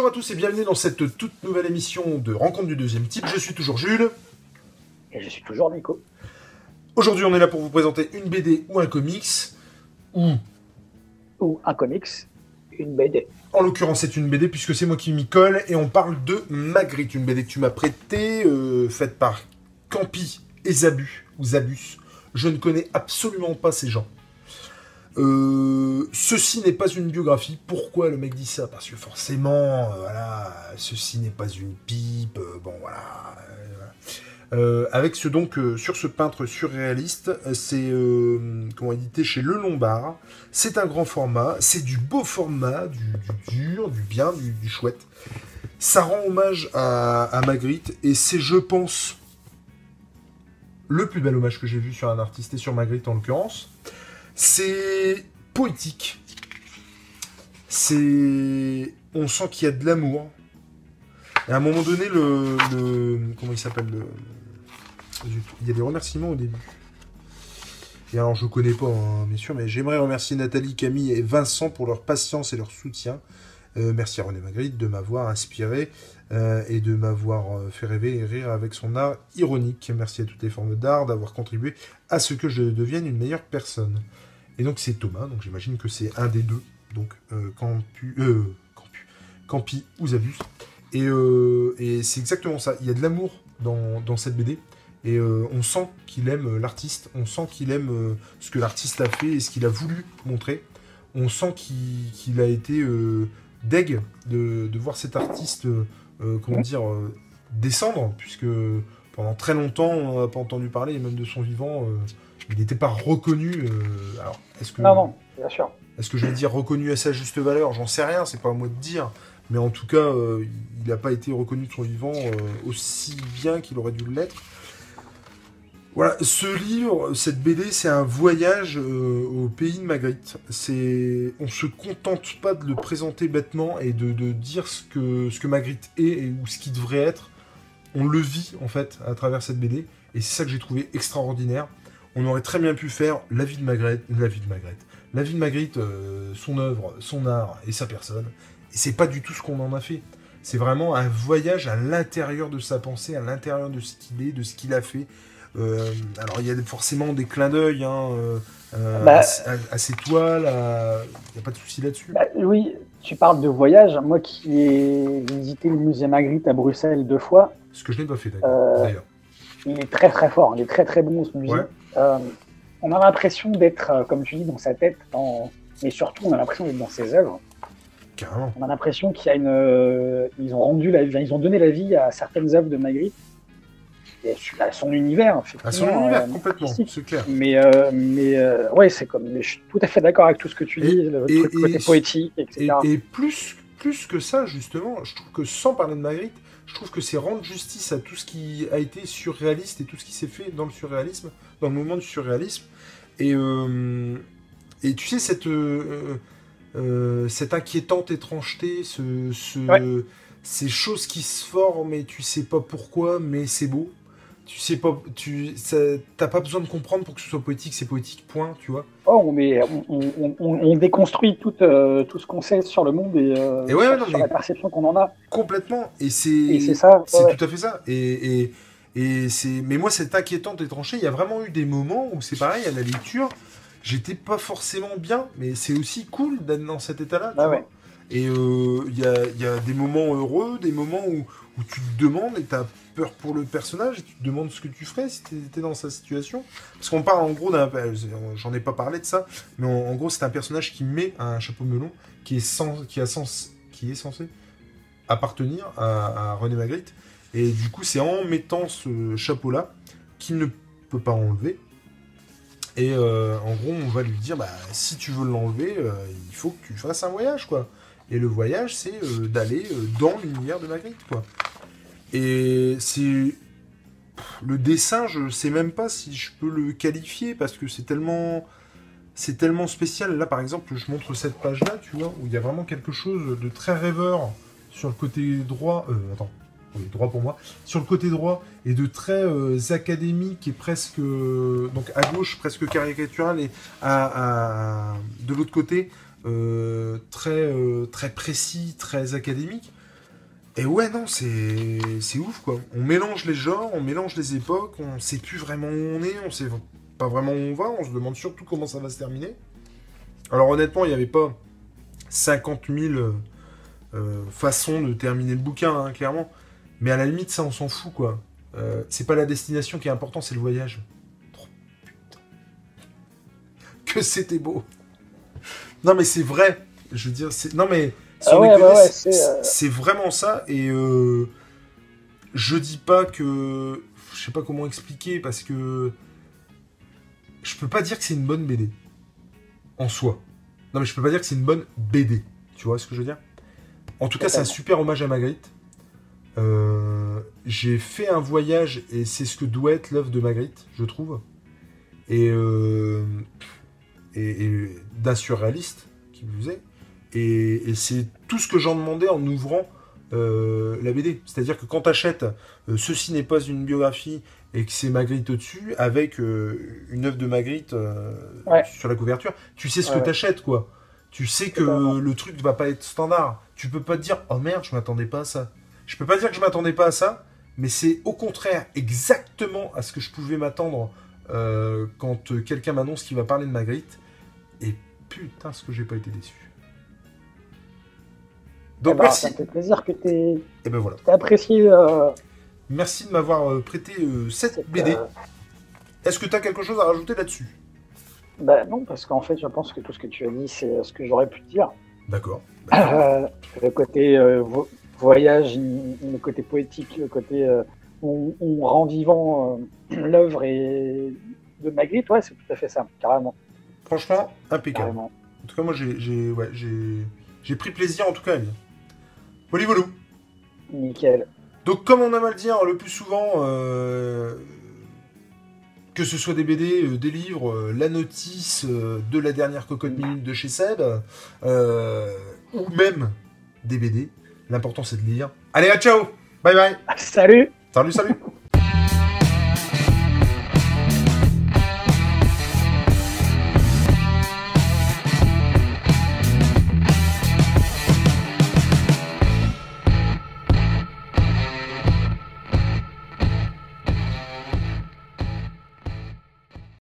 Bonjour à tous et bienvenue dans cette toute nouvelle émission de Rencontre du deuxième type. Je suis toujours Jules. Et je suis toujours Nico. Aujourd'hui, on est là pour vous présenter une BD ou un comics. Ou. Ou un comics, une BD. En l'occurrence, c'est une BD puisque c'est moi qui m'y colle et on parle de Magritte, une BD que tu m'as prêtée, euh, faite par Campi et Zabus, ou Zabus. Je ne connais absolument pas ces gens. Euh, ceci n'est pas une biographie. Pourquoi le mec dit ça? Parce que forcément, euh, voilà, ceci n'est pas une pipe. Euh, bon, voilà. avec ce donc sur ce peintre surréaliste, c'est comment édité chez Le Lombard. C'est un grand format, c'est du beau format, du, dur, du bien, du, chouette. Ça rend hommage à, à Magritte et c'est, je pense, le plus bel hommage que j'ai vu sur un artiste et sur Magritte en l'occurrence. C'est poétique. C'est. On sent qu'il y a de l'amour. Et à un moment donné, le. Comment il s'appelle le... Il y a des remerciements au début. Et alors, je connais pas, hein, bien sûr, mais j'aimerais remercier Nathalie, Camille et Vincent pour leur patience et leur soutien. Euh, merci à René Magritte de m'avoir inspiré euh, et de m'avoir euh, fait rêver et rire avec son art ironique. Merci à toutes les formes d'art d'avoir contribué à ce que je devienne une meilleure personne. Et donc c'est Thomas, donc j'imagine que c'est un des deux, donc euh, Campu, euh, Campu, Campi ou Zabus. Et, euh, et c'est exactement ça, il y a de l'amour dans, cette BD, et on sent qu'il aime l'artiste, on sent qu'il aime ce que l'artiste a fait et ce qu'il a voulu montrer. On sent qu'il a été deg de, de, voir cet artiste, comment dire, descendre, puisque pendant très longtemps on n'a pas entendu parler, même de son vivant il n'était pas reconnu. Euh, alors, est-ce que. Non, non, bien sûr. Est-ce que je vais dire reconnu à sa juste valeur? J'en sais rien, c'est pas à moi de dire. Mais en tout cas, euh, il n'a pas été reconnu de son vivant euh, aussi bien qu'il aurait dû l'être. Voilà, ce livre, cette BD, c'est un voyage au pays de Magritte. C'est, on se contente pas de le présenter bêtement et de, dire ce que ce que Magritte est et ou ce qu'il devrait être. On le vit en fait à travers cette BD et c'est ça que j'ai trouvé extraordinaire on aurait très bien pu faire la vie de Magritte, la vie de Magritte, la vie de Magritte, euh, son œuvre, son art et sa personne. Et c'est pas du tout ce qu'on en a fait. C'est vraiment un voyage à l'intérieur de sa pensée, à l'intérieur de ce qu'il est, de ce qu'il a fait. Euh, alors il y a forcément des clins d'œil hein, euh, bah, à, ses toiles, il n'y a pas de souci là-dessus. Bah, oui, tu parles de voyage. Moi qui ai visité le musée Magritte à Bruxelles deux fois. Ce que je n'ai pas fait d'ailleurs. il est très très fort, il est très très bon ce musée. Euh, on a l'impression d'être, euh, comme tu dis, dans sa tête, mais surtout on a l'impression d'être dans ses œuvres. Carrément. On a l'impression qu'il y a une, euh, ils ont rendu la, ils ont donné la vie à certaines œuvres de Magritte. Et à son univers, À son univers, complètement, c'est clair. Mais, mais ouais, c'est comme. je suis tout à fait d'accord avec tout ce que tu dis, le côté poétique, etc. Et, plus, plus que ça, justement, je trouve que sans parler de Magritte, je trouve que c'est rendre justice à tout ce qui a été surréaliste et tout ce qui s'est fait dans le surréalisme, dans le moment du surréalisme. Et, euh, et tu sais, cette, euh, euh, cette inquiétante étrangeté, ce, ces choses qui se forment et tu sais pas pourquoi, mais c'est beau tu sais pas, tu t'as pas besoin de comprendre pour que ce soit poétique, c'est poétique, point, tu vois. Oh, on, on, on, déconstruit tout, euh, tout ce qu'on sait sur le monde et, euh, sur, la perception qu'on en a. Complètement, et c'est ça. C'est tout à fait ça. Et, et, et c'est, mais moi, cette inquiétante étranchée, il y a vraiment eu des moments où c'est pareil à la lecture, j'étais pas forcément bien, mais c'est aussi cool d'être dans cet état-là. Ah ouais. Et euh, il y, a, des moments heureux, des moments où, tu te demandes et t'as peur pour le personnage et tu te demandes ce que tu ferais si tu étais dans sa situation. Parce qu'on parle en gros d'un. Euh, j'en ai pas parlé de ça, mais en, gros, c'est un personnage qui met un chapeau melon qui est, sans, qui, a sens, qui est censé appartenir à, René Magritte. Et du coup, c'est en mettant ce chapeau-là qu'il ne peut pas enlever. Et euh, en gros, on va lui dire bah, si tu veux l'enlever, il faut que tu fasses un voyage, quoi. Et le voyage, c'est d'aller dans l'univers de Magritte, quoi. Et c'est. Le dessin, je sais même pas si je peux le qualifier parce que c'est tellement. C'est tellement spécial. Là, par exemple, je montre cette page-là, tu vois, où il y a vraiment quelque chose de très rêveur sur le côté droit. Euh, attends. Oui, droit pour moi. Sur le côté droit et de très euh, académique et presque. donc à gauche, presque caricatural et à, de l'autre côté, euh, très, très précis, très académique. Et ouais, non, c'est ouf, quoi. On mélange les genres, on mélange les époques, on sait plus vraiment où on est, on sait pas vraiment où on va, on se demande surtout comment ça va se terminer. Alors honnêtement, il n'y avait pas 50 000 euh, façons de terminer le bouquin, hein, clairement. Mais à la limite, ça, on s'en fout, quoi. Euh, c'est pas la destination qui est important, c'est le voyage. Putain. Que c'était beau. Non, mais c'est vrai. Je veux dire, c'est. Non, mais. Ah euh, c'est vraiment ça. Et euh, je dis pas que. Je sais pas comment expliquer parce que. Je peux pas dire que c'est une bonne BD. En soi. Non, mais je peux pas dire que c'est une bonne BD. Tu vois ce que je veux dire? En tout cas, c'est un super hommage à Magritte. Euh, j'ai fait un voyage et c'est ce que doit être l'œuvre de Magritte, je trouve. Et, et, et d'un surréaliste qui vous est. Et, c'est tout ce que j'en demandais en ouvrant euh, la BD. C'est-à-dire que quand tu achètes euh, Ceci n'est pas une biographie et que c'est Magritte au-dessus, avec euh, une œuvre de Magritte sur la couverture, tu sais ce que tu achètes, quoi. Tu sais que le truc ne va pas être standard. Tu peux pas te dire Oh merde, je m'attendais pas à ça. Je peux pas dire que je m'attendais pas à ça, mais c'est au contraire exactement à ce que je pouvais m'attendre quand quelqu'un m'annonce qu'il va parler de Magritte. Et putain, ce que j'ai pas été déçu. Donc, eh ben, merci. Ça me fait plaisir que tu eh ben, voilà. apprécié. Euh, merci de m'avoir euh, prêté euh, cette, BD. Est-ce que tu as quelque chose à rajouter là-dessus? Bah, Non, parce qu'en fait, je pense que tout ce que tu as dit, c'est ce que j'aurais pu dire. D'accord. le côté voyage, le côté poétique, le côté on, rend vivant l'œuvre et de Magritte, ouais, c'est tout à fait ça, carrément. Franchement, impeccable. En tout cas, moi, j'ai ouais, pris plaisir en tout cas à lire. Nickel. Donc, comme on a mal dire le plus souvent, euh, que ce soit des BD, euh, des livres, euh, la notice de la dernière cocotte minute de chez Seb, ou même des BD, l'important c'est de lire. Allez, à ciao Bye bye Salut Salut, salut